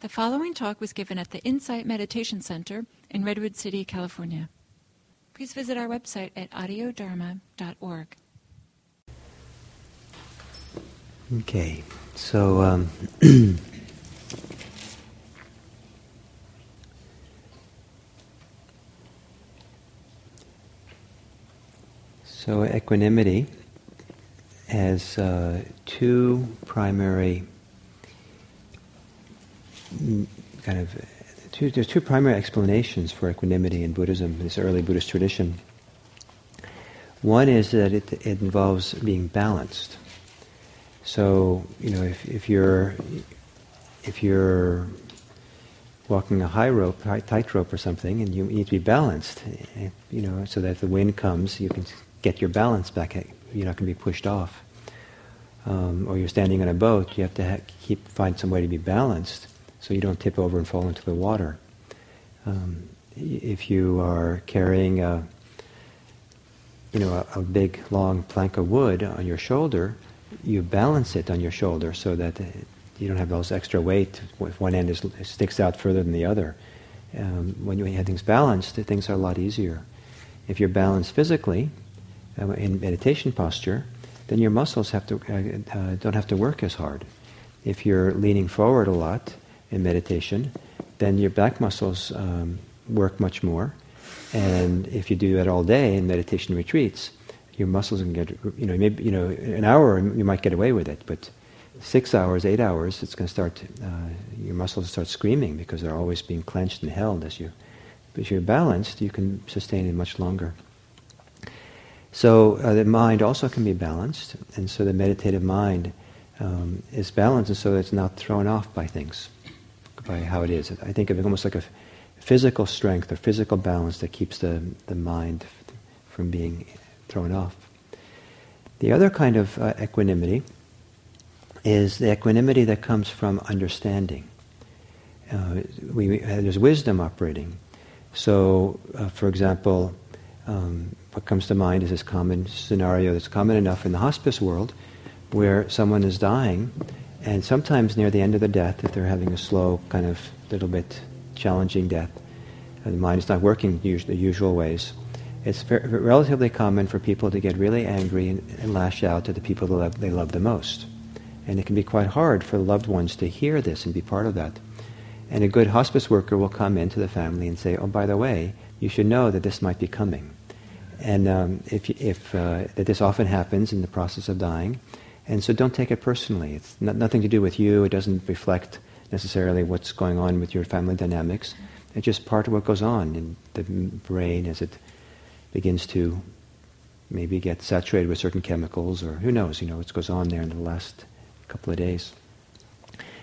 The following talk was given at the Insight Meditation Center in Redwood City, California. Please visit our website at audiodharma.org. Okay, so um, so equanimity has uh, two primary kind of two, there's two primary explanations for equanimity in Buddhism, this early Buddhist tradition. One is that it, it involves being balanced. So you know, if, if you're if you're walking a high rope, high, tight rope or something, and you need to be balanced, you know, so that if the wind comes, you can get your balance back. You're not going to be pushed off. Um, or you're standing on a boat, you have to ha- keep find some way to be balanced so you don't tip over and fall into the water. Um, if you are carrying a, you know, a, a, big long plank of wood on your shoulder, you balance it on your shoulder so that you don't have those extra weight if one end is, sticks out further than the other. Um, when you have things balanced, things are a lot easier. If you're balanced physically, uh, in meditation posture, then your muscles have to, uh, uh, don't have to work as hard. If you're leaning forward a lot in meditation, then your back muscles um, work much more. And if you do that all day in meditation retreats, your muscles can get, you know, maybe, you know, an hour you might get away with it, but six hours, eight hours, it's going to start, uh, your muscles start screaming because they're always being clenched and held as you, but if you're balanced, you can sustain it much longer. So uh, the mind also can be balanced, and so the meditative mind um, is balanced, and so it's not thrown off by things, by how it is. I think of it almost like a physical strength or physical balance that keeps the, the mind from being thrown off. The other kind of uh, equanimity is the equanimity that comes from understanding. Uh, we, we, there's wisdom operating. So, uh, for example, um, what comes to mind is this common scenario that's common enough in the hospice world where someone is dying, and sometimes near the end of the death, if they're having a slow, kind of little bit challenging death, and the mind is not working the usual ways, it's relatively common for people to get really angry and, and lash out at the people they love, they love the most. And it can be quite hard for loved ones to hear this and be part of that. And a good hospice worker will come into the family and say, oh, by the way, you should know that this might be coming. And um, if, if uh, that this often happens in the process of dying, and so don't take it personally. It's not, nothing to do with you. It doesn't reflect necessarily what's going on with your family dynamics. It's just part of what goes on in the brain as it begins to maybe get saturated with certain chemicals, or who knows, you know, what goes on there in the last couple of days.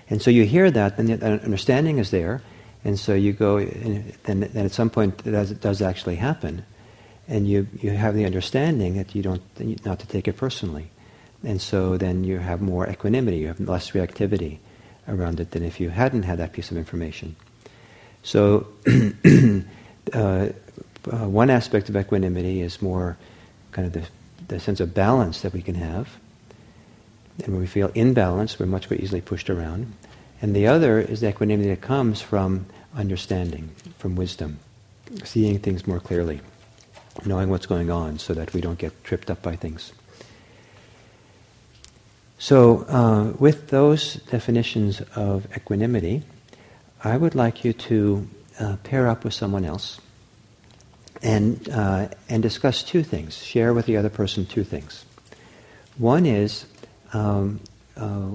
And so you hear that, and the understanding is there, and so you go, and then, at some point it does, it does actually happen and you, you have the understanding that you don't not to take it personally, and so then you have more equanimity, you have less reactivity around it than if you hadn't had that piece of information. So, uh, uh, one aspect of equanimity is more kind of the, the sense of balance that we can have, and when we feel imbalanced, we're much more easily pushed around. And the other is the equanimity that comes from understanding, from wisdom, seeing things more clearly knowing what's going on so that we don't get tripped up by things. So, uh, with those definitions of equanimity, I would like you to uh, pair up with someone else and, uh, and discuss two things, share with the other person two things. One is, um, uh,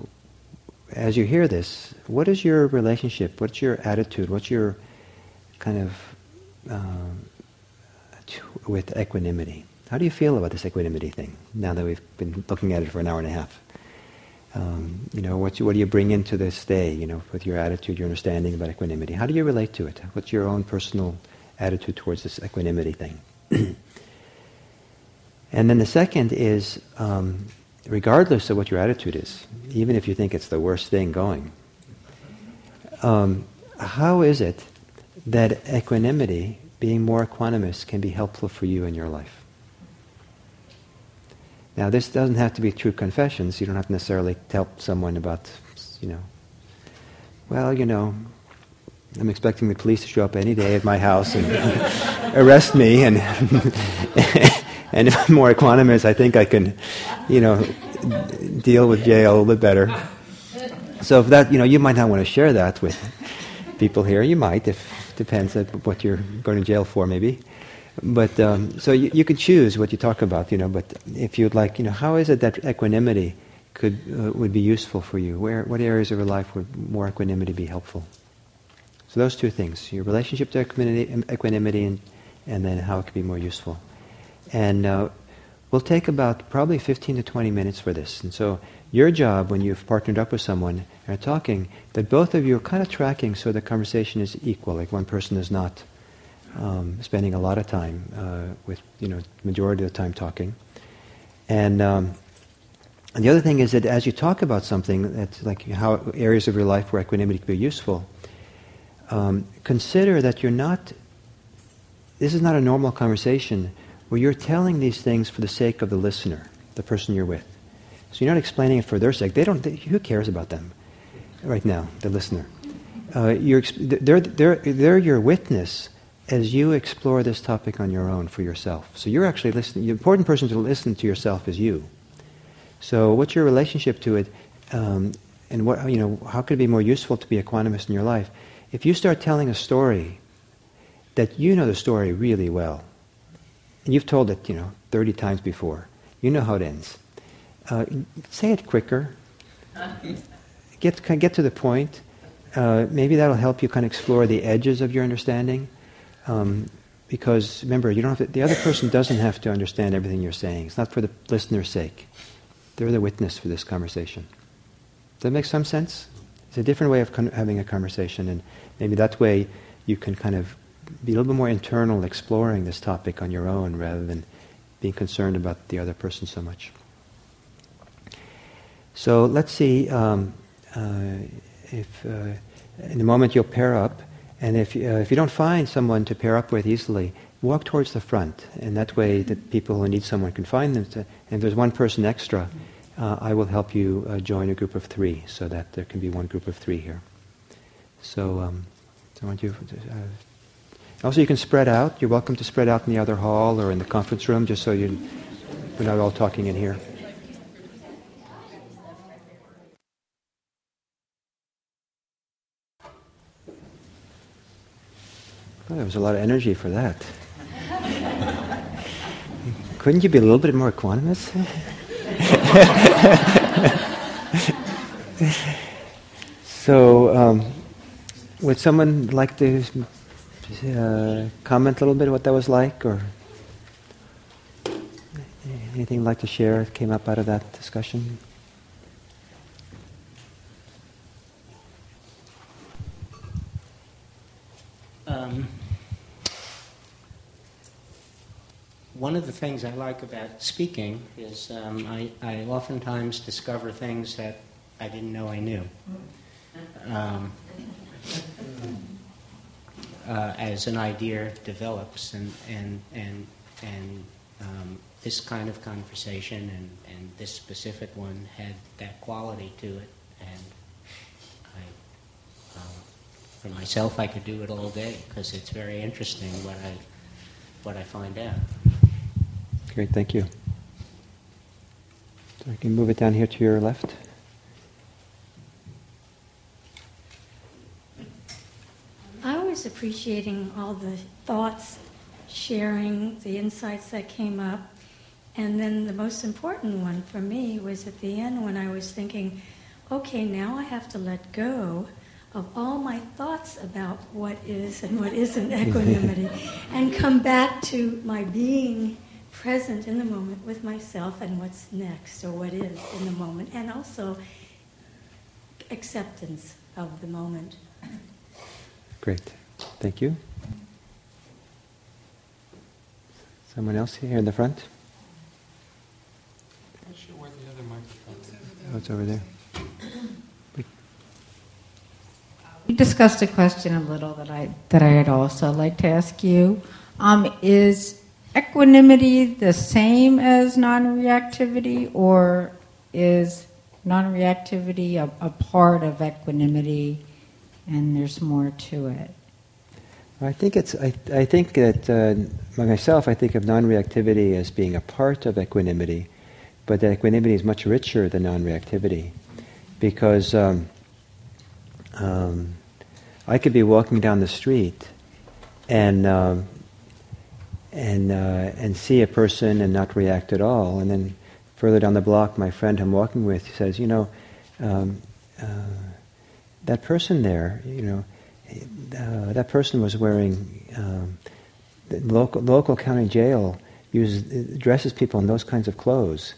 as you hear this, what is your relationship? What's your attitude? What's your kind of um, with equanimity. How do you feel about this equanimity thing now that we've been looking at it for an hour and a half? Um, you know, what, what do you bring into this day, you know, with your attitude, your understanding about equanimity? How do you relate to it? What's your own personal attitude towards this equanimity thing? and then the second is, um, regardless of what your attitude is, even if you think it's the worst thing going, um, how is it that equanimity being more equanimous can be helpful for you in your life. Now, this doesn't have to be true confessions. You don't have to necessarily tell someone about, you know, well, you know, I'm expecting the police to show up any day at my house and arrest me, and and if I'm more equanimous, I think I can, you know, deal with jail a little bit better. So if that, you know, you might not want to share that with people here. You might, if depends on what you're going to jail for, maybe. But um, so you, you can choose what you talk about, you know. But if you'd like, you know, how is it that equanimity could uh, would be useful for you? Where what areas of your life would more equanimity be helpful? So those two things: your relationship to equanimity, and, and then how it could be more useful. And uh, we'll take about probably 15 to 20 minutes for this. And so your job when you've partnered up with someone and are talking, that both of you are kind of tracking so the conversation is equal, like one person is not um, spending a lot of time uh, with, you know, majority of the time talking. And, um, and the other thing is that as you talk about something, that's like how areas of your life where equanimity could be useful, um, consider that you're not, this is not a normal conversation where you're telling these things for the sake of the listener, the person you're with. So you're not explaining it for their sake. They don't. They, who cares about them right now? The listener. Uh, you're, they're, they're, they're your witness as you explore this topic on your own for yourself. So you're actually listening. The important person to listen to yourself is you. So what's your relationship to it, um, and what you know? How could it be more useful to be a equanimous in your life? If you start telling a story that you know the story really well, and you've told it, you know, 30 times before. You know how it ends. Uh, say it quicker. Get, get to the point. Uh, maybe that'll help you kind of explore the edges of your understanding. Um, because remember, you don't have to, the other person doesn't have to understand everything you're saying. It's not for the listener's sake. They're the witness for this conversation. Does that make some sense? It's a different way of con- having a conversation, and maybe that way you can kind of be a little bit more internal, exploring this topic on your own rather than being concerned about the other person so much. So let's see um, uh, if uh, in a moment you'll pair up, and if, uh, if you don't find someone to pair up with easily, walk towards the front, and that way the people who need someone can find them. To, and if there's one person extra, uh, I will help you uh, join a group of three so that there can be one group of three here. So um, I want you uh, also, you can spread out. You're welcome to spread out in the other hall or in the conference room, just so you, we're not all talking in here. Oh, there was a lot of energy for that. Couldn't you be a little bit more equanimous? so, um, would someone like to uh, comment a little bit what that was like, or anything you'd like to share that came up out of that discussion? One of the things I like about speaking is um, I, I oftentimes discover things that I didn't know I knew. Um, uh, as an idea develops, and and and and um, this kind of conversation and, and this specific one had that quality to it, and I, um, for myself, I could do it all day because it's very interesting what I what I find out. Great, thank you. So I can move it down here to your left. I was appreciating all the thoughts, sharing the insights that came up. And then the most important one for me was at the end when I was thinking, okay, now I have to let go of all my thoughts about what is and what isn't equanimity and come back to my being present in the moment with myself and what's next or what is in the moment and also acceptance of the moment. Great. Thank you. Someone else here in the front? Not sure where the other microphone is. Oh, it's over there. We discussed a question a little that I that I'd also like to ask you. Um, is equanimity the same as non-reactivity, or is non-reactivity a, a part of equanimity and there's more to it. I think it's. I, I think that uh, myself, I think of non-reactivity as being a part of equanimity, but that equanimity is much richer than non-reactivity, because um, um, I could be walking down the street, and um, and uh, and see a person and not react at all, and then further down the block, my friend I'm walking with says, you know, um, uh, that person there, you know uh, that person was wearing um, the local local county jail uses dresses people in those kinds of clothes,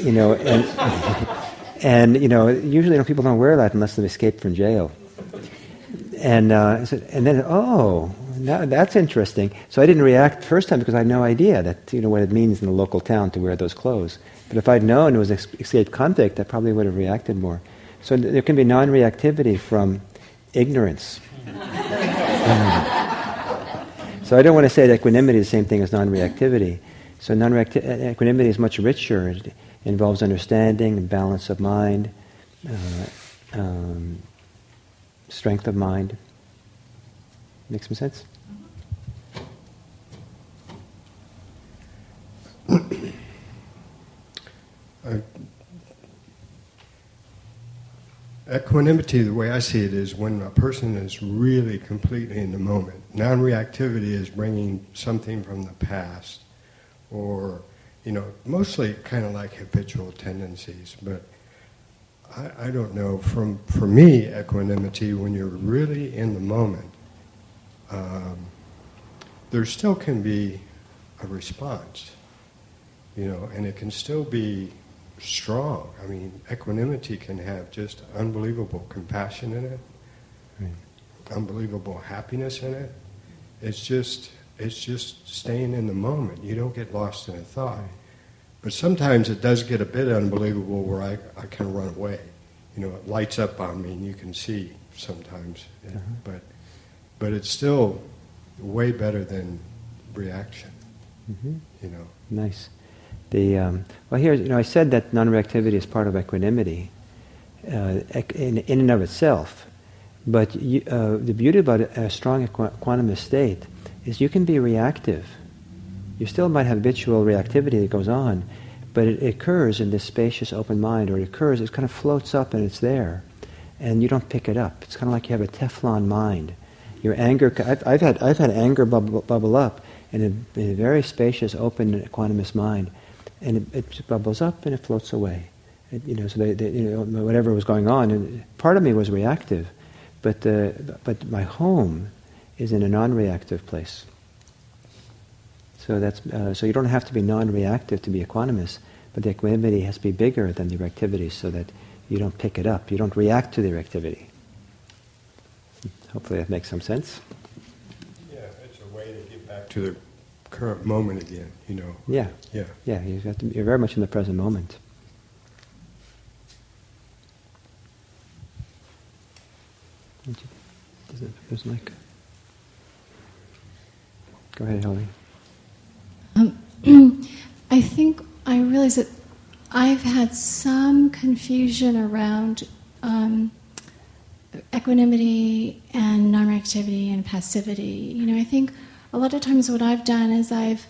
you know, and and you know usually you know, people don't wear that unless they've escaped from jail. And uh, and then oh, now that's interesting. So I didn't react the first time because I had no idea that you know what it means in the local town to wear those clothes. But if I'd known it was escaped convict, I probably would have reacted more. So there can be non-reactivity from ignorance. so I don't want to say that equanimity is the same thing as non-reactivity. So non-equanimity is much richer. It involves understanding and balance of mind, uh, um, strength of mind. Make some sense? Uh, Equanimity, the way I see it, is when a person is really completely in the moment. Non reactivity is bringing something from the past, or, you know, mostly kind of like habitual tendencies. But I, I don't know. From, for me, equanimity, when you're really in the moment, um, there still can be a response, you know, and it can still be strong. I mean, equanimity can have just unbelievable compassion in it, right. unbelievable happiness in it. It's just it's just staying in the moment. You don't get lost in a thought. But sometimes it does get a bit unbelievable where I, I can run away. You know, it lights up on me and you can see sometimes. Uh-huh. But but it's still way better than reaction. Mm-hmm. You know. Nice. The, um, well, here, you know, I said that non-reactivity is part of equanimity uh, in, in and of itself. But you, uh, the beauty about a strong equanimous state is you can be reactive. You still might have habitual reactivity that goes on, but it, it occurs in this spacious open mind, or it occurs, it kind of floats up and it's there, and you don't pick it up. It's kind of like you have a Teflon mind. Your anger, I've, I've had, I've had anger bubble, bubble up in a, in a very spacious, open, equanimous mind and it, it bubbles up and it floats away. It, you know, so they, they, you know, whatever was going on, and part of me was reactive, but uh, but my home is in a non-reactive place. So that's uh, so you don't have to be non-reactive to be equanimous, but the equanimity has to be bigger than the reactivity, so that you don't pick it up, you don't react to the reactivity. Hopefully that makes some sense. Yeah, it's a way to get back to the current moment again, you know. Yeah. Yeah. Yeah, you have to, you're very much in the present moment. Does it, there's like, go ahead, Holly. Um, I think I realize that I've had some confusion around um, equanimity and non-reactivity and passivity. You know, I think a lot of times what I've done is I've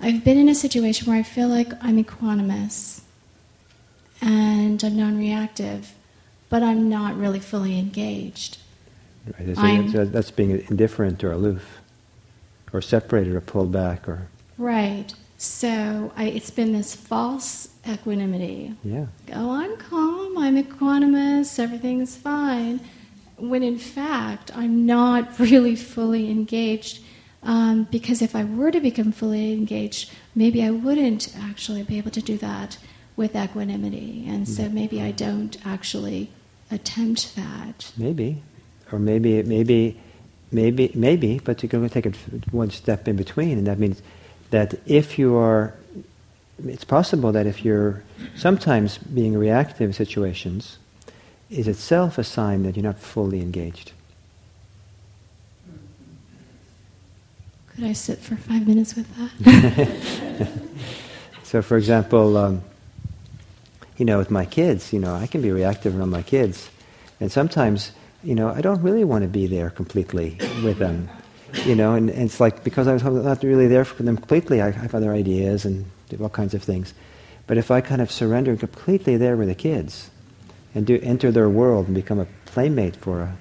I've been in a situation where I feel like I'm equanimous and I'm non-reactive, but I'm not really fully engaged. Right. So that's being indifferent or aloof, or separated or pulled back, or right. So I, it's been this false equanimity. Yeah. Oh, I'm calm. I'm equanimous. Everything's fine. When in fact, I'm not really fully engaged um, because if I were to become fully engaged, maybe I wouldn't actually be able to do that with equanimity. And so mm-hmm. maybe I don't actually attempt that. Maybe. Or maybe, maybe, maybe, maybe, but you're going to take it one step in between, and that means that if you are, it's possible that if you're sometimes being reactive in situations, is itself a sign that you're not fully engaged. Could I sit for five minutes with that? so, for example, um, you know, with my kids, you know, I can be reactive around my kids, and sometimes you know, I don't really want to be there completely with them. You know, and, and it's like because I'm not really there for them completely, I have other ideas and all kinds of things. But if I kind of surrender completely there with the kids and do enter their world and become a playmate for a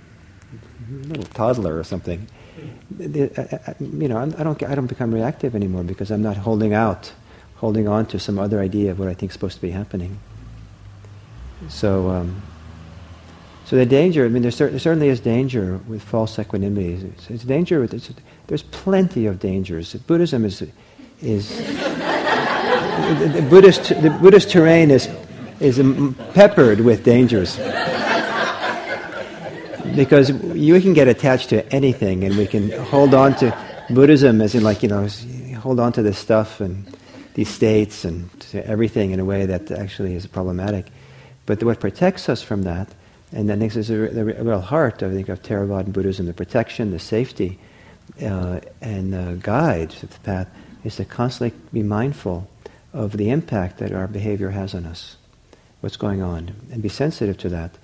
little toddler or something, uh, uh, uh, you know, I don't, I don't become reactive anymore because I'm not holding out, holding on to some other idea of what I think is supposed to be happening. So, um, so the danger, I mean, there, cer- certainly is danger with false equanimity. It's, it's danger with, it's, there's plenty of dangers. Buddhism is, is the, Buddhist, the Buddhist terrain is, is peppered with dangers. because you can get attached to anything and we can hold on to Buddhism as in like, you know, hold on to this stuff and these states and to everything in a way that actually is problematic. But what protects us from that and this is the, the real heart, I think, of Theravada Buddhism, the protection, the safety, uh, and the guide to the path is to constantly be mindful of the impact that our behavior has on us, what's going on, and be sensitive to that.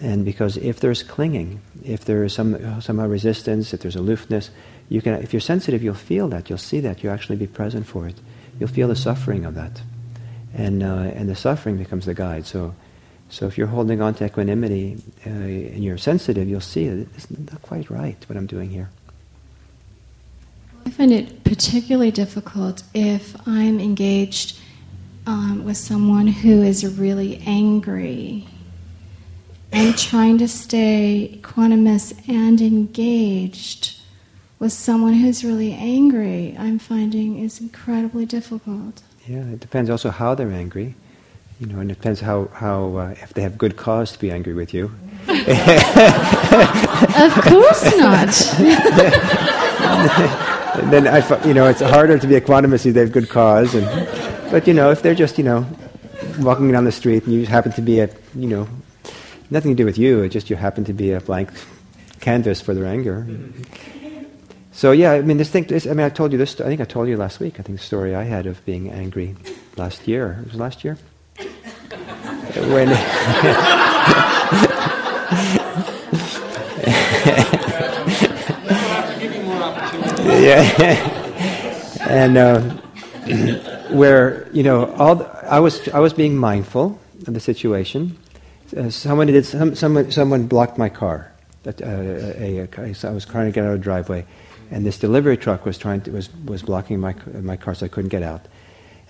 And because if there's clinging, if there is some somehow resistance, if there's aloofness, you can. If you're sensitive, you'll feel that. You'll see that. You'll actually be present for it. You'll feel the suffering of that, and uh, and the suffering becomes the guide. So so if you're holding on to equanimity uh, and you're sensitive, you'll see it. It's not quite right what I'm doing here. I find it particularly difficult if I'm engaged um, with someone who is really angry. And trying to stay equanimous and engaged with someone who's really angry, I'm finding is incredibly difficult. Yeah, it depends also how they're angry. You know, and it depends how, how uh, if they have good cause to be angry with you. of course not. then I, you know, it's harder to be equanimous if they have good cause. And, but you know, if they're just, you know, walking down the street and you happen to be a, you know, nothing to do with you. it just you happen to be a blank canvas for their anger. So yeah, I mean, this thing. This, I mean, I told you this. I think I told you last week. I think the story I had of being angry last year. It was last year when yeah, and uh, where you know all the, I was I was being mindful of the situation. Uh, someone did some, someone someone blocked my car. That, uh, was trying to get out of the driveway, and this delivery truck was trying to, was was blocking my my car, so I couldn't get out.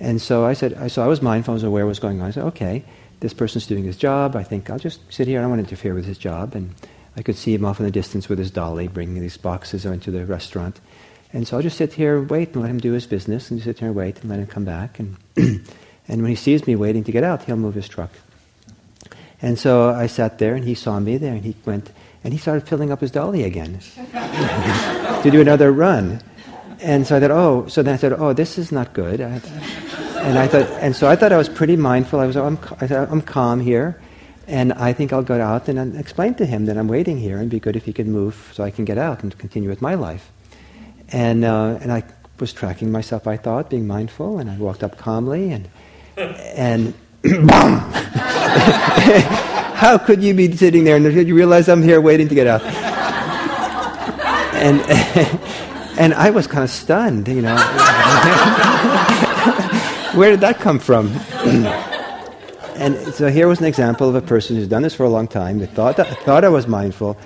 And so I said, I, so I was mindful, I was aware of what was going on. I said, okay, this person's doing his job. I think I'll just sit here. I don't want to interfere with his job. And I could see him off in the distance with his dolly, bringing these boxes into the restaurant. And so I'll just sit here and wait and let him do his business, and just sit here and wait and let him come back. And, and when he sees me waiting to get out, he'll move his truck. And so I sat there, and he saw me there, and he went, and he started filling up his dolly again to do another run. And so I thought, oh, so then I said, oh, this is not good. I, and I thought, and so I thought I was pretty mindful. I was, I'm, I thought, I'm calm here, and I think I'll go out and explain to him that I'm waiting here, and be good if he could move so I can get out and continue with my life. And uh, and I was tracking myself. I thought, being mindful, and I walked up calmly, and and How could you be sitting there and you realize I'm here waiting to get out? and and I was kind of stunned, you know. Where did that come from? and so here was an example of a person who's done this for a long time, thought, thought I was mindful,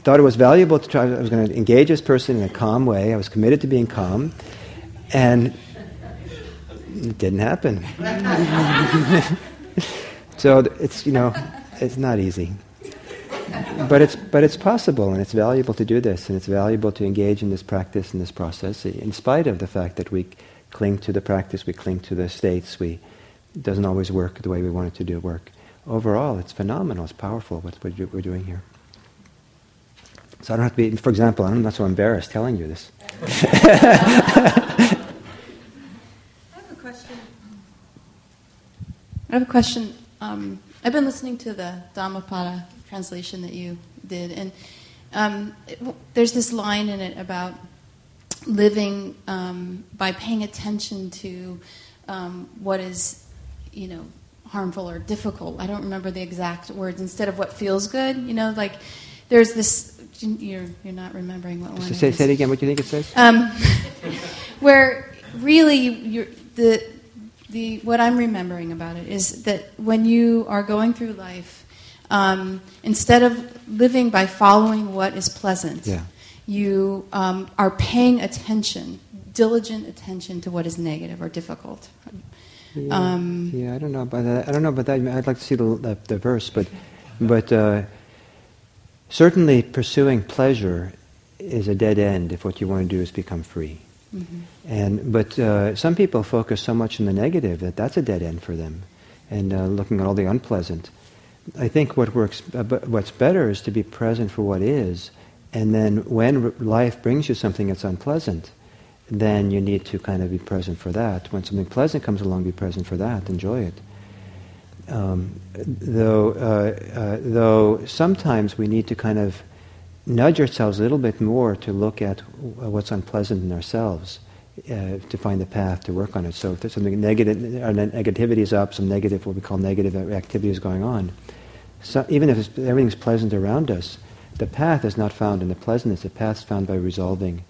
thought it was valuable to try, I was going to engage this person in a calm way, I was committed to being calm, and it didn't happen. so it's, you know, it's not easy. But it's, but it's possible and it's valuable to do this and it's valuable to engage in this practice and this process in spite of the fact that we cling to the practice, we cling to the states, we, it doesn't always work the way we want it to do work. Overall, it's phenomenal, it's powerful what we're doing here. So I don't have to be, for example, I'm not so embarrassed telling you this. I have a question. I have a question. Um, I've been listening to the Dhammapada translation that you did, and um, it, there's this line in it about living um, by paying attention to um, what is, you know, harmful or difficult. I don't remember the exact words. Instead of what feels good, you know, like there's this. You're you're not remembering what one. So say, is. say it again. What do you think it says? Um, where really you're, the the what I'm remembering about it is that when you are going through life, um, instead of living by following what is pleasant, Yeah. you um, are paying attention, diligent attention to what is negative or difficult. Yeah, Um, yeah, I don't know about that. I don't know about that. I'd like to see the, the, the verse, but, but uh, certainly pursuing pleasure is a dead end if what you want to do is become free. mhm. And but uh, some people focus so much on the negative that that's a dead end for them, and uh, looking at all the unpleasant. I think what works, uh, what's better is to be present for what is, and then when r- life brings you something that's unpleasant, then you need to kind of be present for that. When something pleasant comes along, be present for that, enjoy it. Um, though, uh, uh, though sometimes we need to kind of nudge ourselves a little bit more to look at what's unpleasant in ourselves uh, to find the path to work on it. So if there's something negative, our negativity is up, some negative, what we call negative activity is going on. So even if everything's pleasant around us, the path is not found in the pleasantness. The path is found by resolving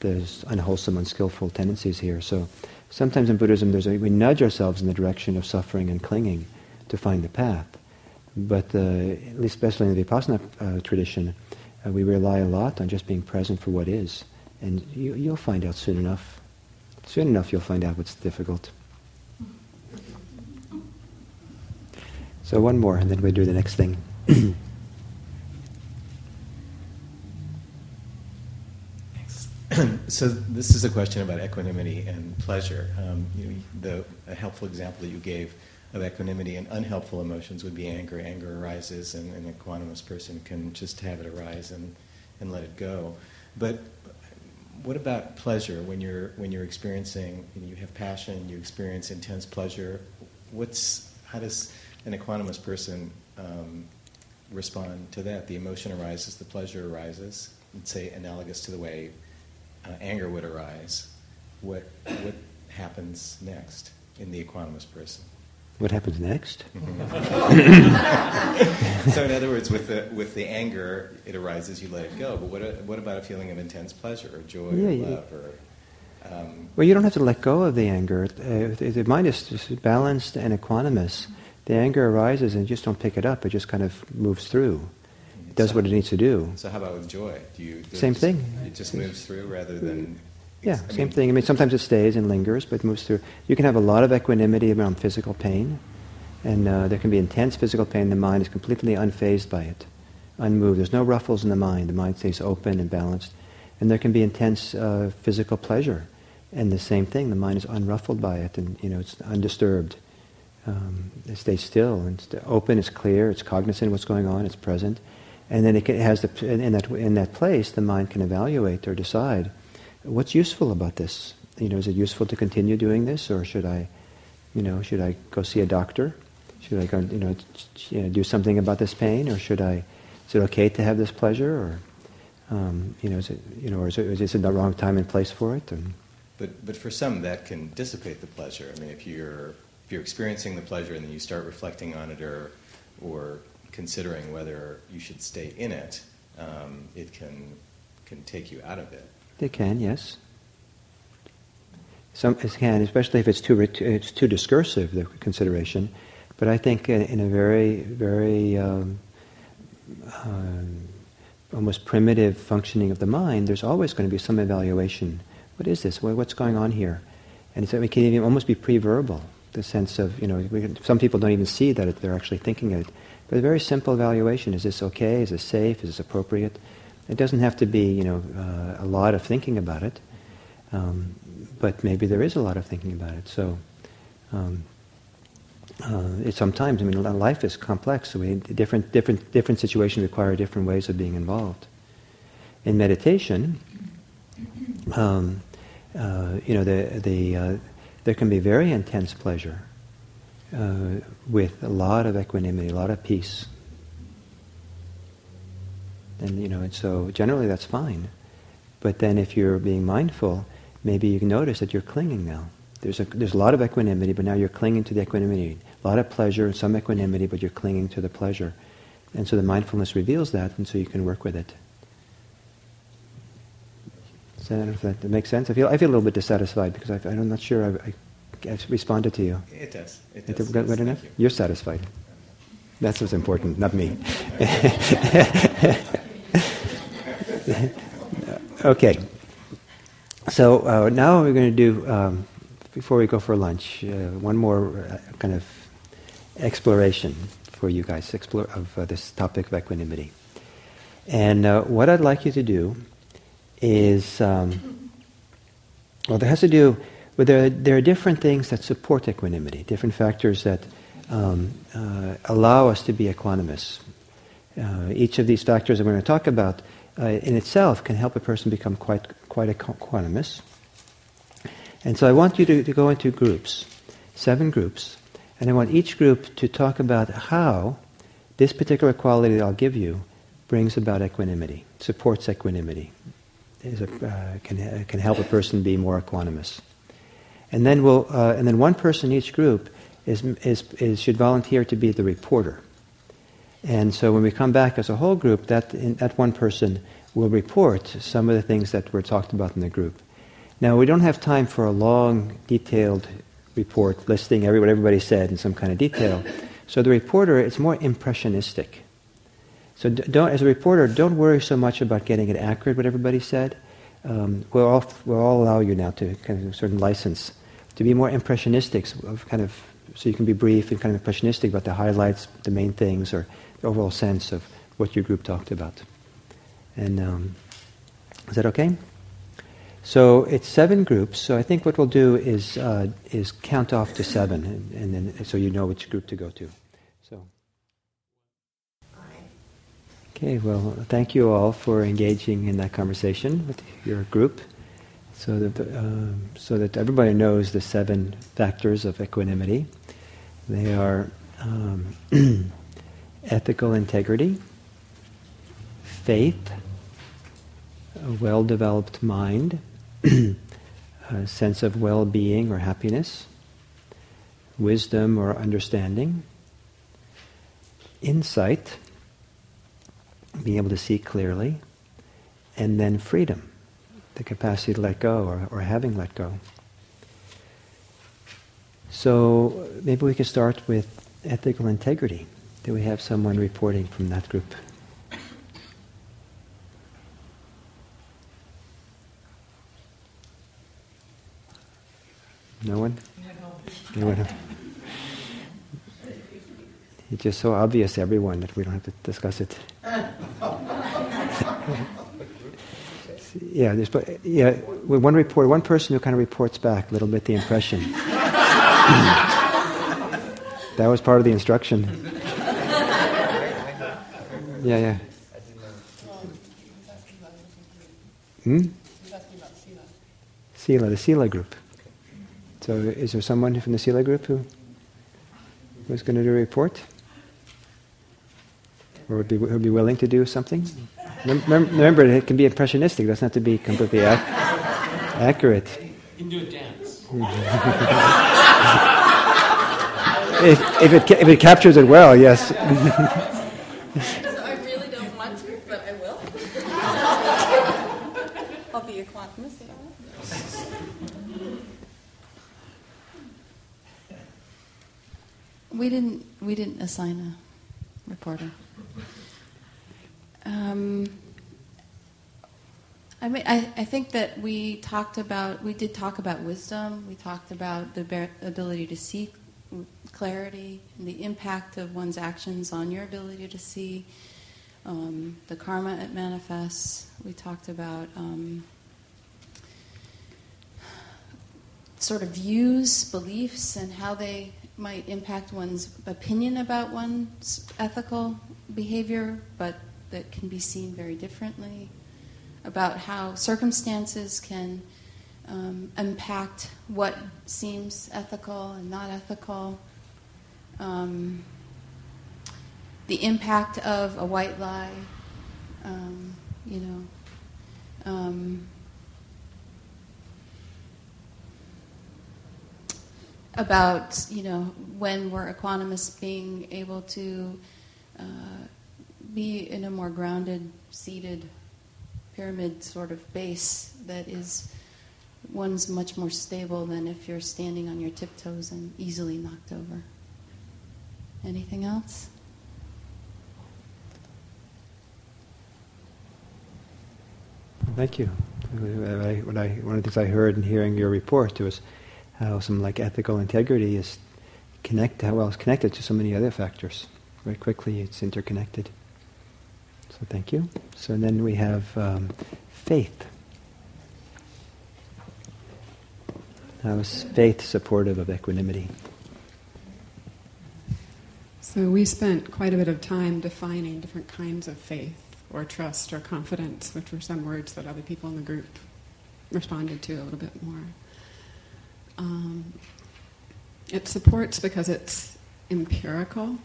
those unwholesome, unskillful tendencies here. So sometimes in Buddhism, there's a, we nudge ourselves in the direction of suffering and clinging to find the path. But uh, at least, especially in the Vipassana uh, tradition, uh, we rely a lot on just being present for what is, and you, you'll find out soon enough. Soon enough, you'll find out what's difficult. So one more, and then we do the next thing. So this is a question about equanimity and pleasure. Um, you know, the a helpful example that you gave of equanimity and unhelpful emotions would be anger. Anger arises, and an equanimous person can just have it arise and, and let it go. But what about pleasure when you're when you're experiencing you, know, you have passion, you experience intense pleasure? What's how does an equanimous person um, respond to that? The emotion arises, the pleasure arises. Let's say analogous to the way uh, anger would arise. What what happens next in the equanimous person? What happens next? so in other words, with the with the anger, it arises, you let it go. But what what about a feeling of intense pleasure or joy Yeah, or yeah. love or um, Well, you don't have to let go of the anger. Uh, if the mind is just balanced and equanimous. The anger arises and you just don't pick it up. It just kind of moves through. It does So- what it needs to do. So how about with joy? Do you Same just- thing. It just moves through rather than Yeah, I same mean, thing. I mean, sometimes it stays and lingers, but moves through. You can have a lot of equanimity around physical pain, and uh, there can be intense physical pain. The mind is completely unfazed by it, unmoved. There's no ruffles in the mind. The mind stays open and balanced. And there can be intense uh, physical pleasure, and the same thing. The mind is unruffled by it, and you know it's undisturbed. Um, it stays still and it's open. It's clear. It's cognizant of what's going on. It's present, and then it can- it has the in that in that place. The mind can evaluate or decide what's useful about this. You know, is it useful to continue doing this, or should I, you know, should I go see a doctor? Should I go, you know, you know, do something about this pain, or should I? Is it okay to have this pleasure, or, um, you know, is it, you know, or is it, is it the wrong time and place for it? And, But but for some that can dissipate the pleasure. I mean, if you're if you're experiencing the pleasure and then you start reflecting on it or or considering whether you should stay in it, um, it can can take you out of it. They can, yes. Some can, especially if it's too it's too discursive the consideration. But I think in, in a very very um, um, almost primitive functioning of the mind, there's always going to be some evaluation. What is this? What's going on here? And so it can even almost be pre-verbal. The sense of you know, can, some people don't even see that they're actually thinking it. But a very simple evaluation: is this okay? Is this safe? Is this appropriate? It doesn't have to be, you know, uh, a lot of thinking about it, um, but maybe there is a lot of thinking about it. So, um, uh, it sometimes, I mean, life is complex. So we, different, different, different situations require different ways of being involved. In meditation, um, uh, you know, the, the, uh, there can be very intense pleasure uh, with a lot of equanimity, a lot of peace. And you know, and so generally that's fine. But then if you're being mindful, maybe you can notice that you're clinging now. There's a, there's a lot of equanimity, but now you're clinging to the equanimity. A lot of pleasure and some equanimity, but you're clinging to the pleasure. And so the mindfulness reveals that, and so you can work with it. So I don't know if that, that makes sense. I feel I feel a little bit dissatisfied because I, am not sure I, I, I, responded to you. It does. It does. It good, yes, enough? You. You're satisfied. That's what's important, not me. okay. So uh, now we're going to do, um, before we go for lunch, uh, one more uh, kind of exploration for you guys explore, of uh, this topic of equanimity. And uh, what I'd like you to do is, um, well, there has to do with there, there are different things that support equanimity, different factors that um, uh, allow us to be equanimous. Each of these factors we're going to talk about uh, in itself can help a person become quite, quite equanimous. And so I want you to, to go into groups, seven groups, and I want each group to talk about how this particular quality that I'll give you brings about equanimity, supports equanimity, a, uh, can, uh, can help a person be more equanimous. And then, we'll, uh, and then one person each group is, is, is, should volunteer to be the reporter. And so when we come back as a whole group, that, in, that one person will report some of the things that were talked about in the group. Now, we don't have time for a long, detailed report listing every, what everybody said in some kind of detail. So the reporter, it's more impressionistic. So don't, as a reporter, don't worry so much about getting it accurate, what everybody said. Um, we'll, all, we'll all allow you now to kind of certain license to be more impressionistic, of kind of, so you can be brief and kind of impressionistic about the highlights, the main things, or overall sense of what your group talked about. And um, is that okay? So it's seven groups. So I think what we'll do is uh, is count off to seven, and, and, then so you know which group to go to. So. Okay. Well, thank you all for engaging in that conversation with your group, so that um, so that everybody knows the seven factors of equanimity. They are um, ethical integrity, faith, a well-developed mind a sense of well being or happiness, wisdom or understanding, insight, being able to see clearly, and then freedom, the capacity to let go or, or having let go. So maybe we could start with ethical integrity. Do we have someone reporting from that group? No one? No one? It's just so obvious to everyone that we don't have to discuss it. yeah, there's, but yeah, one report, one person who kind of reports back a little bit the impression. that was part of the instruction. Yeah, yeah. Hmm? Sila, the Sila group. So, is there someone from the Sila group who was going to do a report? Or would be, would be willing to do something? Remember, it can be impressionistic, it doesn't have to be completely ac- accurate. You can do a dance. if, if, it, if it captures it well, yes. I really don't want to, but I will. I'll be a quantum We didn't. We didn't assign a reporter. Um, I mean, I, I think that we talked about. We did talk about wisdom. We talked about the ability to see clarity and the impact of one's actions on your ability to see. Um, the karma it manifests. We talked about um, sort of views, beliefs, and how they might impact one's opinion about one's ethical behavior, but that can be seen very differently, about how circumstances can um, impact what seems ethical and not ethical, um, the impact of a white lie, um, you know. About you know when we're equanimous being able to uh, be in a more grounded, seated pyramid sort of base that is one's much more stable than if you're standing on your tiptoes and easily knocked over. Anything else? Thank you. I, one of the things I heard in hearing your report was how some like ethical integrity is connect how well it's connected to so many other factors. Very quickly, it's interconnected. So thank you. So then we have um, faith. How is faith supportive of equanimity? So we spent quite a bit of time defining different kinds of faith or trust or confidence, which were some words that other people in the group responded to a little bit more. Um, it supports because it's empirical,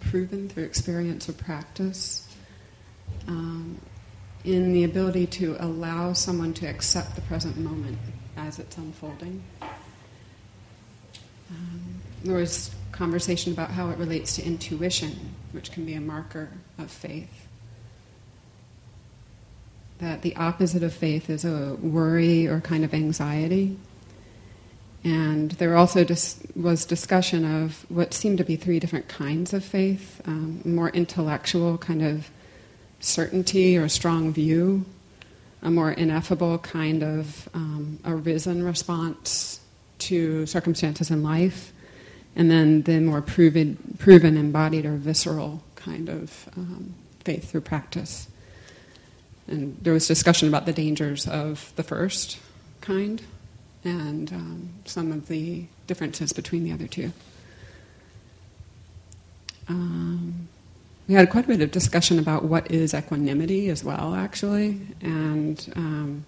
proven through experience or practice, um, in the ability to allow someone to accept the present moment as it's unfolding. Um, there was conversation about how it relates to intuition, which can be a marker of faith that the opposite of faith is a worry or kind of anxiety. And there also dis- was discussion of what seemed to be three different kinds of faith um, more intellectual kind of certainty or strong view, a more ineffable kind of um, arisen response to circumstances in life, and then the more proven, proven embodied or visceral kind of um, faith through practice. And there was discussion about the dangers of the first kind and um, some of the differences between the other two. Um, we had quite a bit of discussion about what is equanimity as well, actually, and um,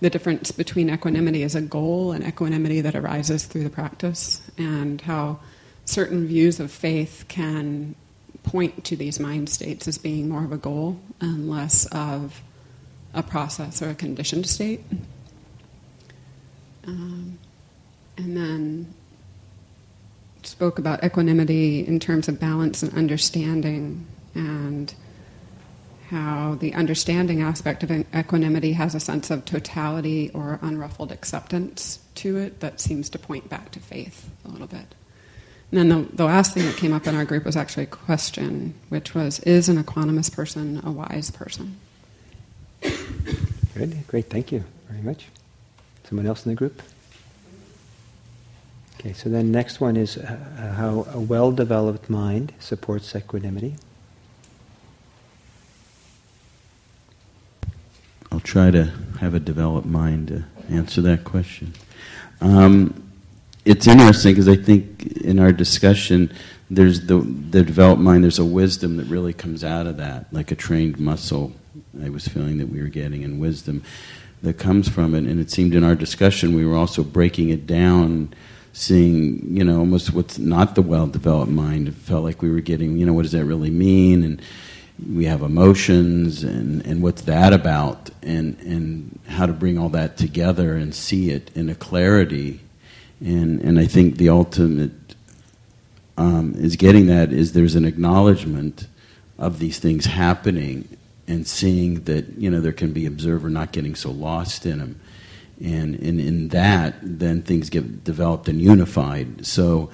the difference between equanimity as a goal and equanimity that arises through the practice, and how certain views of faith can point to these mind states as being more of a goal and less of a process or a conditioned state. Um, and then spoke about equanimity in terms of balance and understanding, and how the understanding aspect of equanimity has a sense of totality or unruffled acceptance to it that seems to point back to faith a little bit. And then the, the last thing that came up in our group was actually a question, which was Is an equanimous person a wise person? Good, great, thank you very much. Someone else in the group? Okay, so then next one is uh, how a well-developed mind supports equanimity. I'll try to have a developed mind to answer that question. Um, it's interesting because I think in our discussion, there's the the developed mind. There's a wisdom that really comes out of that, like a trained muscle. I was feeling that we were getting in wisdom that comes from it, and it seemed in our discussion we were also breaking it down, seeing you know almost what's not the well-developed mind. It felt like we were getting you know what does that really mean, and we have emotions, and and what's that about, and and how to bring all that together and see it in a clarity. And and I think the ultimate um, is getting that is there's an acknowledgement of these things happening and seeing that you know there can be observer not getting so lost in them and, and in that then things get developed and unified. So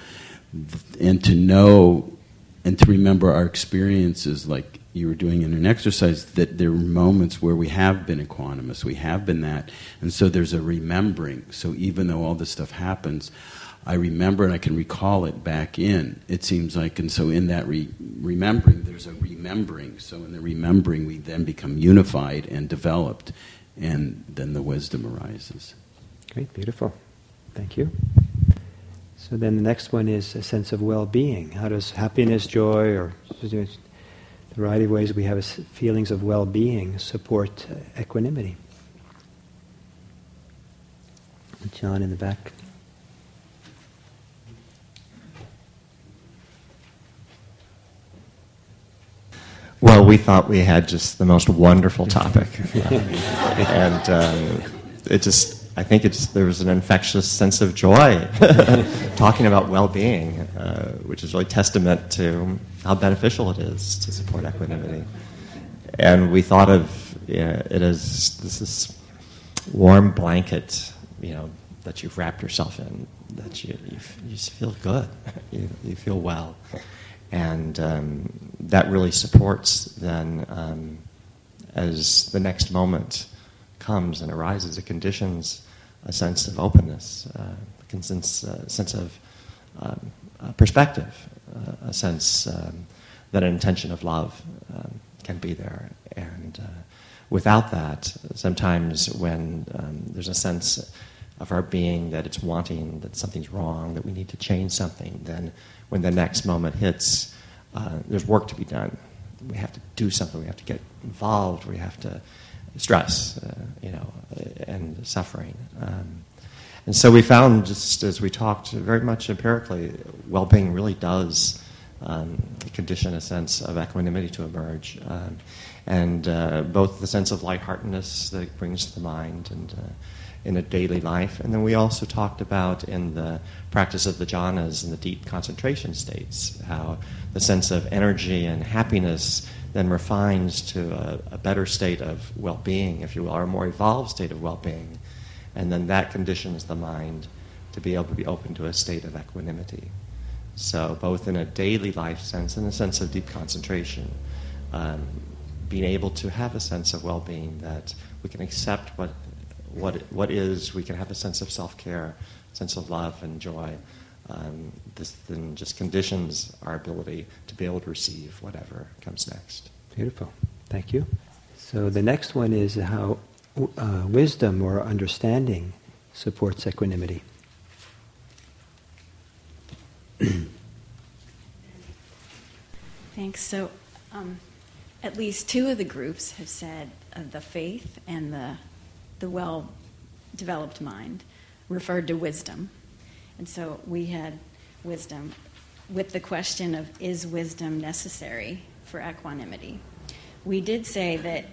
and to know and to remember our experiences like you were doing in an exercise that there are moments where we have been equanimous, we have been that, and so there's a remembering. So even though all this stuff happens, I remember and I can recall it back in. It seems like, and so in that re- remembering, there's a remembering. So in the remembering, we then become unified and developed, and then the wisdom arises. Great, beautiful. Thank you. So then the next one is a sense of well being. How does happiness, joy, or the variety of ways we have feelings of well being support uh, equanimity. John in the back. Well, we thought we had just the most wonderful topic. and uh, it just, I think it's, there's an infectious sense of joy talking about well being, uh, which is really testament to how beneficial it is to support equanimity. And we thought of it as this is warm blanket, you know, that you've wrapped yourself in, that you, you, you feel good, you, you feel well. And um, that really supports then um, as the next moment comes and arises, it conditions a sense of openness, uh, a sense, uh, sense of um, perspective, uh, a sense um, that an intention of love um, can be there. And without that, sometimes when um, there's a sense of our being that it's wanting, that something's wrong, that we need to change something, then when the next moment hits, uh, there's work to be done. We have to do something. We have to get involved. We have to stress, uh, you know, and suffering. Um, and so we found, just as we talked, very much empirically, well-being really does um, condition a sense of equanimity to emerge, um, and uh, both the sense of lightheartedness that it brings to the mind and uh, in a daily life. And then we also talked about in the practice of the jhanas and the deep concentration states, how the sense of energy and happiness then refines to a, a better state of well being, if you will, or a more evolved state of well being. And then that conditions the mind to be able to be open to a state of equanimity. So, both in a daily life sense and a sense of deep concentration, um, being able to have a sense of well being that we can accept what what, what is, we can have a sense of self care, sense of love and joy. Um, this then just conditions our ability to be able to receive whatever comes next. Beautiful. Thank you. So the next one is how uh, wisdom or understanding supports equanimity. Thanks. So, um, at least two of the groups have said uh, the faith and the the well developed mind referred to wisdom. And so we had wisdom with the question of is wisdom necessary for equanimity? We did say that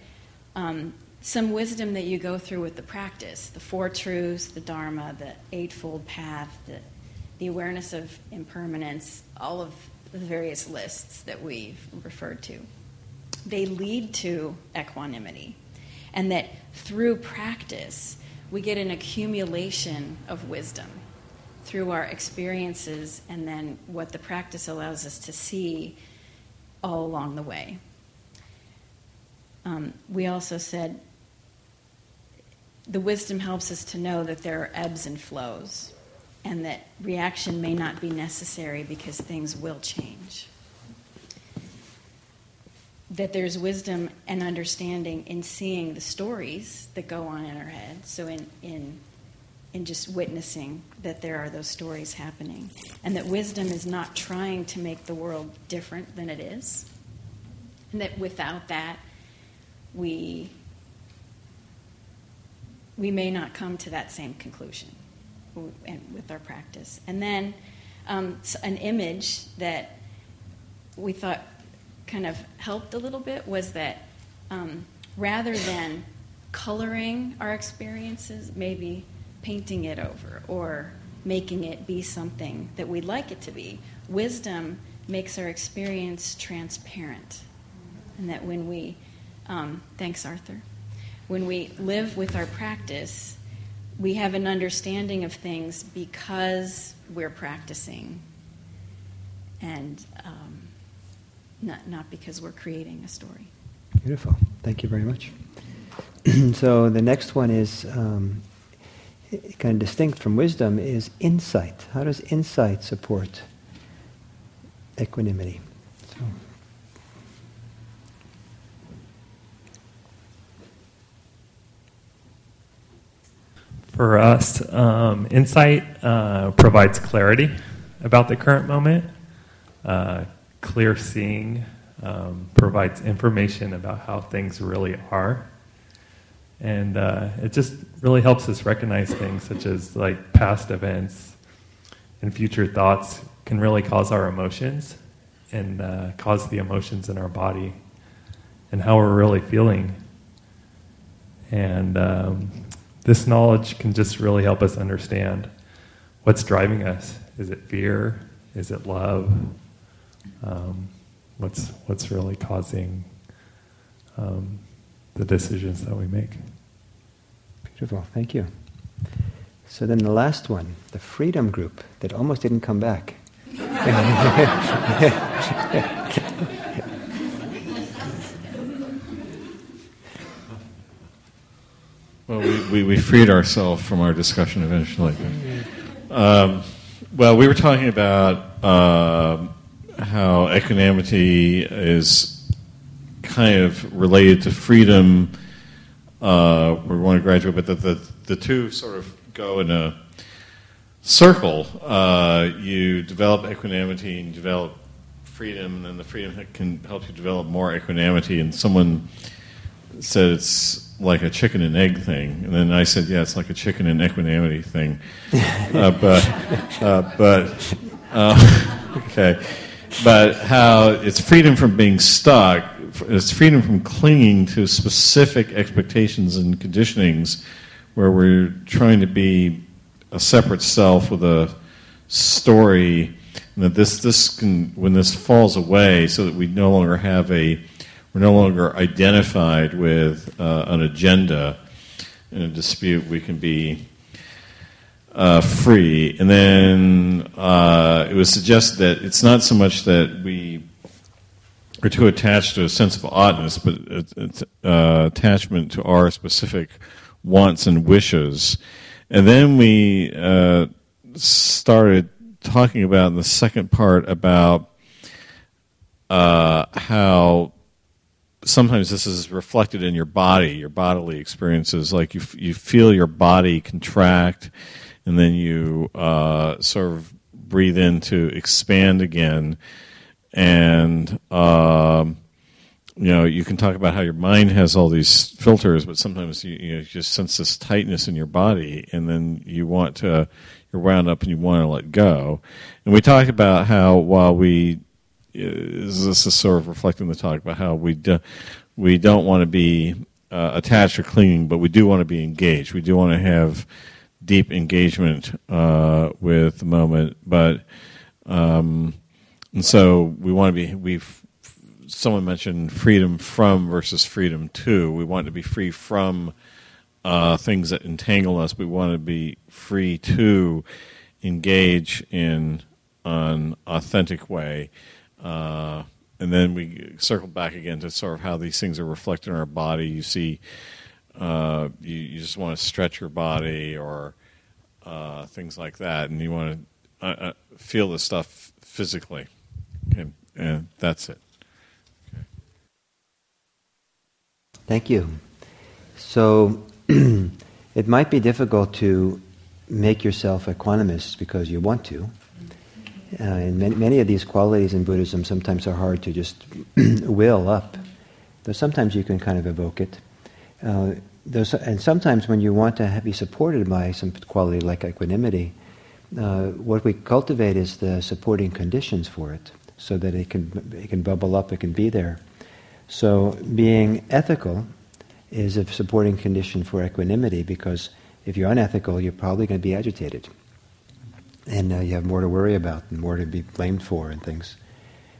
um, some wisdom that you go through with the practice, the Four Truths, the Dharma, the Eightfold Path, the, the awareness of impermanence, all of the various lists that we've referred to, they lead to equanimity and that through practice, we get an accumulation of wisdom through our experiences and then what the practice allows us to see all along the way. Um, we also said the wisdom helps us to know that there are ebbs and flows and that reaction may not be necessary because things will change that there's wisdom and understanding in seeing the stories that go on in our head. So in in in just witnessing that there are those stories happening, and that wisdom is not trying to make the world different than it is, and that without that, we we may not come to that same conclusion with our practice. And then um, an image that we thought kind of helped a little bit was that um, rather than coloring our experiences, maybe painting it over or making it be something that we'd like it to be, wisdom makes our experience transparent. And that when we, um, thanks, Arthur, when we live with our practice, we have an understanding of things because we're practicing. And um, not, not because we're creating a story. Beautiful. Thank you very much. so the next one is um, kind of distinct from wisdom is insight. How does insight support equanimity? So. For us, um, insight uh, provides clarity about the current moment, uh, clear seeing um, provides information about how things really are. And uh, it just really helps us recognize things such as like past events and future thoughts can really cause our emotions and uh, cause the emotions in our body and how we're really feeling. And um, this knowledge can just really help us understand what's driving us. Is it fear? Is it love? Um, what's what's really causing um, the decisions that we make? Beautiful, thank you. So then the last one, the freedom group that almost didn't come back. Well, we, we, we, freed ourselves from our discussion eventually. Um, well, we were talking about uh, how equanimity is kind of related to freedom. Uh, we want to graduate, but the, the, the two sort of go in a circle. Uh, you develop equanimity and you develop freedom, and then the freedom can help you develop more equanimity. And someone said it's like a chicken and egg thing, and then I said, "Yeah, it's like a chicken and equanimity thing." uh, but, uh, but uh, okay, but how it's freedom from being stuck. It's freedom from clinging to specific expectations and conditionings, where we're trying to be a separate self with a story. And that this this can when this falls away, so that we no longer have a we're no longer identified with uh, an agenda in a dispute. We can be uh, free. And then uh, it was suggested that it's not so much that we are too attached to a sense of oughtness, but uh, attachment to our specific wants and wishes. And then we uh, started talking about in the second part about uh, how sometimes this is reflected in your body, your bodily experiences. Like you, you feel your body contract, and then you uh, sort of breathe in to expand again. And um, you know, you can talk about how your mind has all these filters, but sometimes you, you, know, you just sense this tightness in your body, and then you want to, you're wound up and you want to let go. And we talked about how while we this is sort of reflecting the talk about how we do, we don't want to be uh, attached or clinging, but we do want to be engaged. We do want to have deep engagement uh, with the moment, but um, and so we want to be. We've someone mentioned freedom from versus freedom to. We want to be free from uh, things that entangle us. We want to be free to engage in an authentic way. Uh, and then we circle back again to sort of how these things are reflected in our body. You see, uh, you, you, just want to stretch your body or uh, things like that, and you want to uh, uh, feel the stuff physically. Okay, and that's it. Okay. Thank you. So it might be difficult to make yourself equanimous because you want to. Uh, and many, many, of these qualities in Buddhism sometimes are hard to just will up, though sometimes you can kind of evoke it. Uh, and sometimes when you want to be supported by some quality like equanimity, uh, what we cultivate is the supporting conditions for it, so that it can it can bubble up, it can be there. So being ethical is a supporting condition for equanimity because if you're unethical, you're probably going to be agitated and uh, you have more to worry about and more to be blamed for and things.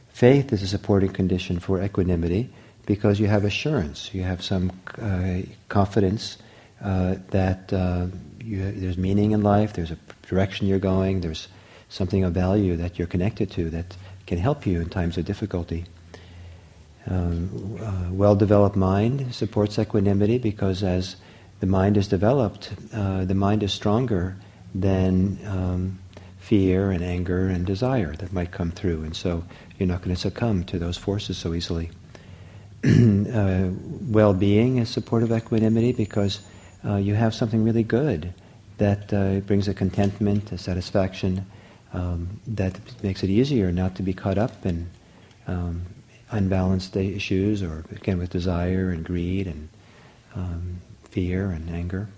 Faith is a supporting condition for equanimity because you have assurance, you have some uh, confidence uh, that uh, you, there's meaning in life, there's a direction you're going, there's something of value that you're connected to that can help you in times of difficulty. Um, uh, well-developed mind supports equanimity because as the mind is developed, uh, the mind is stronger than um, fear and anger and desire that might come through. And so you're not going to succumb to those forces so easily. uh, well being is supportive equanimity because uh, you have something really good that uh, brings a contentment, a satisfaction, um, that makes it easier not to be caught up in um, unbalanced issues or, again, with desire and greed and um, fear and anger.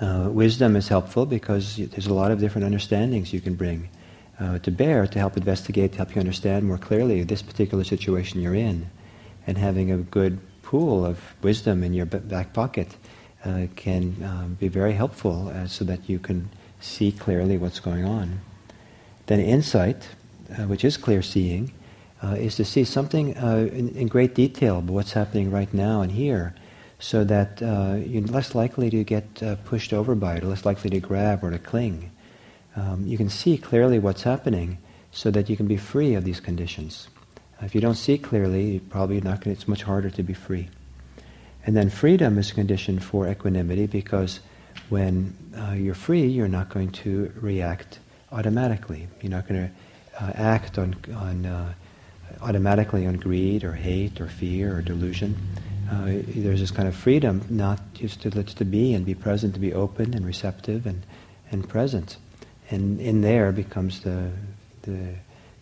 Uh, wisdom is helpful because there's a lot of different understandings you can bring uh, to bear to help investigate, to help you understand more clearly this particular situation you're in. And having a good pool of wisdom in your back pocket uh, can um, be very helpful uh, so that you can see clearly what's going on. Then insight, uh, which is clear seeing, uh, is to see something uh, in, in, great detail about what's happening right now and here, so that uh, you're less likely to get uh, pushed over by it, or less likely to grab or to cling. Um, you can see clearly what's happening, so that you can be free of these conditions. If you don't see clearly, you're probably not Gonna, It's much harder to be free. And then freedom is a condition for equanimity because when uh, you're free, you're not going to react automatically. You're not going to uh, act on, on uh, automatically on greed or hate or fear or delusion. Uh, there's this kind of freedom not just to, to be and be present, to be open and receptive and, and present. And in there becomes the, the,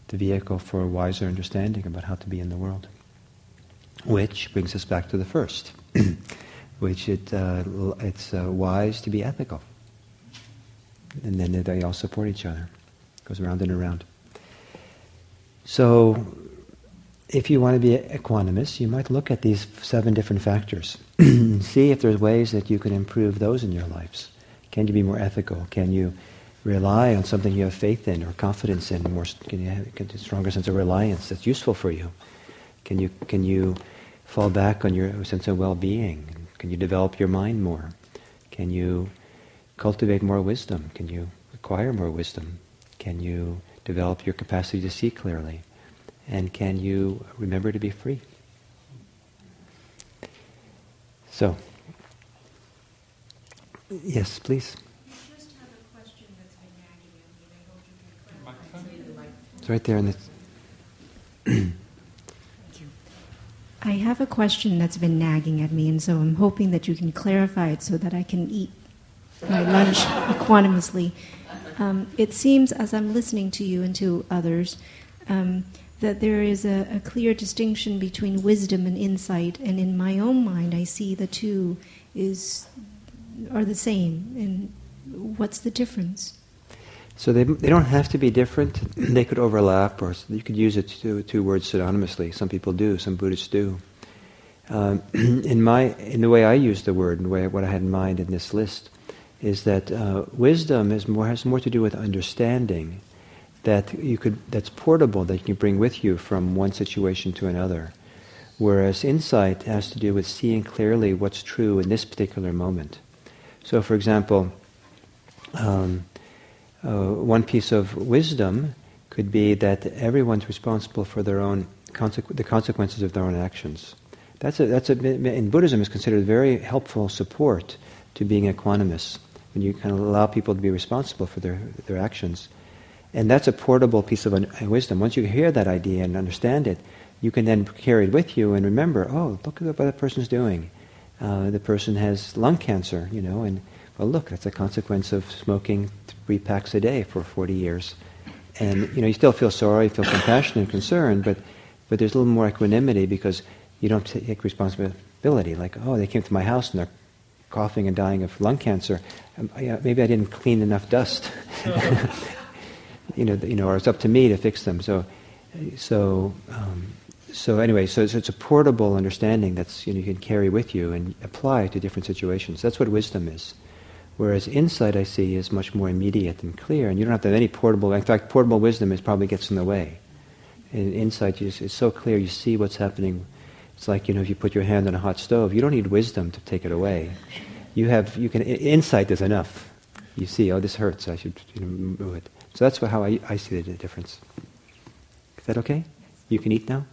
the vehicle for a wiser understanding about how to be in the world. Which brings us back to the first, which it, uh, it's uh, wise to be ethical. And then they all support each other. It goes around and around. So if you want to be equanimous, you might look at these seven different factors. See if there's ways that you can improve those in your lives. Can you be more ethical? Can you rely on something you have faith in or confidence in? More, can you have a stronger sense of reliance that's useful for you? Can you, can you fall back on your sense of well-being? Can you develop your mind more? Can you cultivate more wisdom? Can you acquire more wisdom? Can you develop your capacity to see clearly? And can you remember to be free? So, yes, please. It's right there in the. I have a question that's been nagging at me, and so I'm hoping that you can clarify it so that I can eat my lunch equanimously. Um, it seems, as I'm listening to you and to others, um, that there is a, a, clear distinction between wisdom and insight, and in my own mind, I see the two is are the same. And what's the difference? So they, they don't have to be different. they could overlap, or you could use it two, two words synonymously. Some people do. Some Buddhists do. Um, in my in the way I use the word, and what I had in mind in this list, is that uh, wisdom is more has more to do with understanding that you could that's portable that you can bring with you from one situation to another. Whereas insight has to do with seeing clearly what's true in this particular moment. So for example um, uh, one piece of wisdom could be that everyone's responsible for their own consequ- the consequences of their own actions that's a, that's a, in Buddhism is considered very helpful support to being equanimous when you kind of allow people to be responsible for their, their actions and that's a portable piece of wisdom. Once you hear that idea and understand it, you can then carry it with you and remember, oh, look at what that person's doing. Uh, the person has lung cancer, you know, and well, look, that's a consequence of smoking three packs a day for 40 years. And, you know, you still feel sorry, feel compassion and concern, but, but there's a little more equanimity because you don't take responsibility. Like, oh, they came to my house and they're coughing and dying of lung cancer. Um, maybe I didn't clean enough dust. you know, you know, or it's up to me to fix them. So, so, um, so anyway, so it's, it's, a portable understanding that's you, know, you can carry with you and apply to different situations. That's what wisdom is. Whereas insight, I see, is much more immediate and clear, and you don't have to have any portable. In fact, portable wisdom is probably gets in the way. And insight is so clear. You see what's happening. It's like you know, if you put your hand on a hot stove, you don't need wisdom to take it away. You have you can insight is enough. You see, oh, this hurts. I should you know, move it. So that's how I, I see the difference. Is that okay? You can eat now?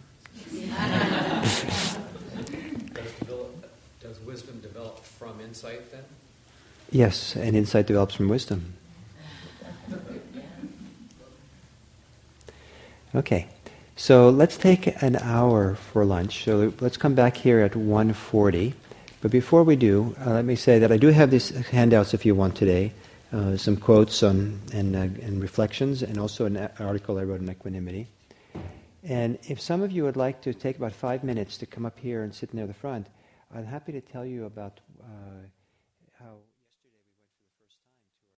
does, does wisdom develop from insight then? Yes, and insight develops from wisdom. Okay, so let's take an hour for lunch. So let's come back here at 1.40. But before we do, uh, let me say that I do have these handouts if you want today uh, some quotes on, and, uh, and reflections, and also an article I wrote on equanimity. And if some of you would like to take about five minutes to come up here and sit near the front, I'm happy to tell you about. Uh,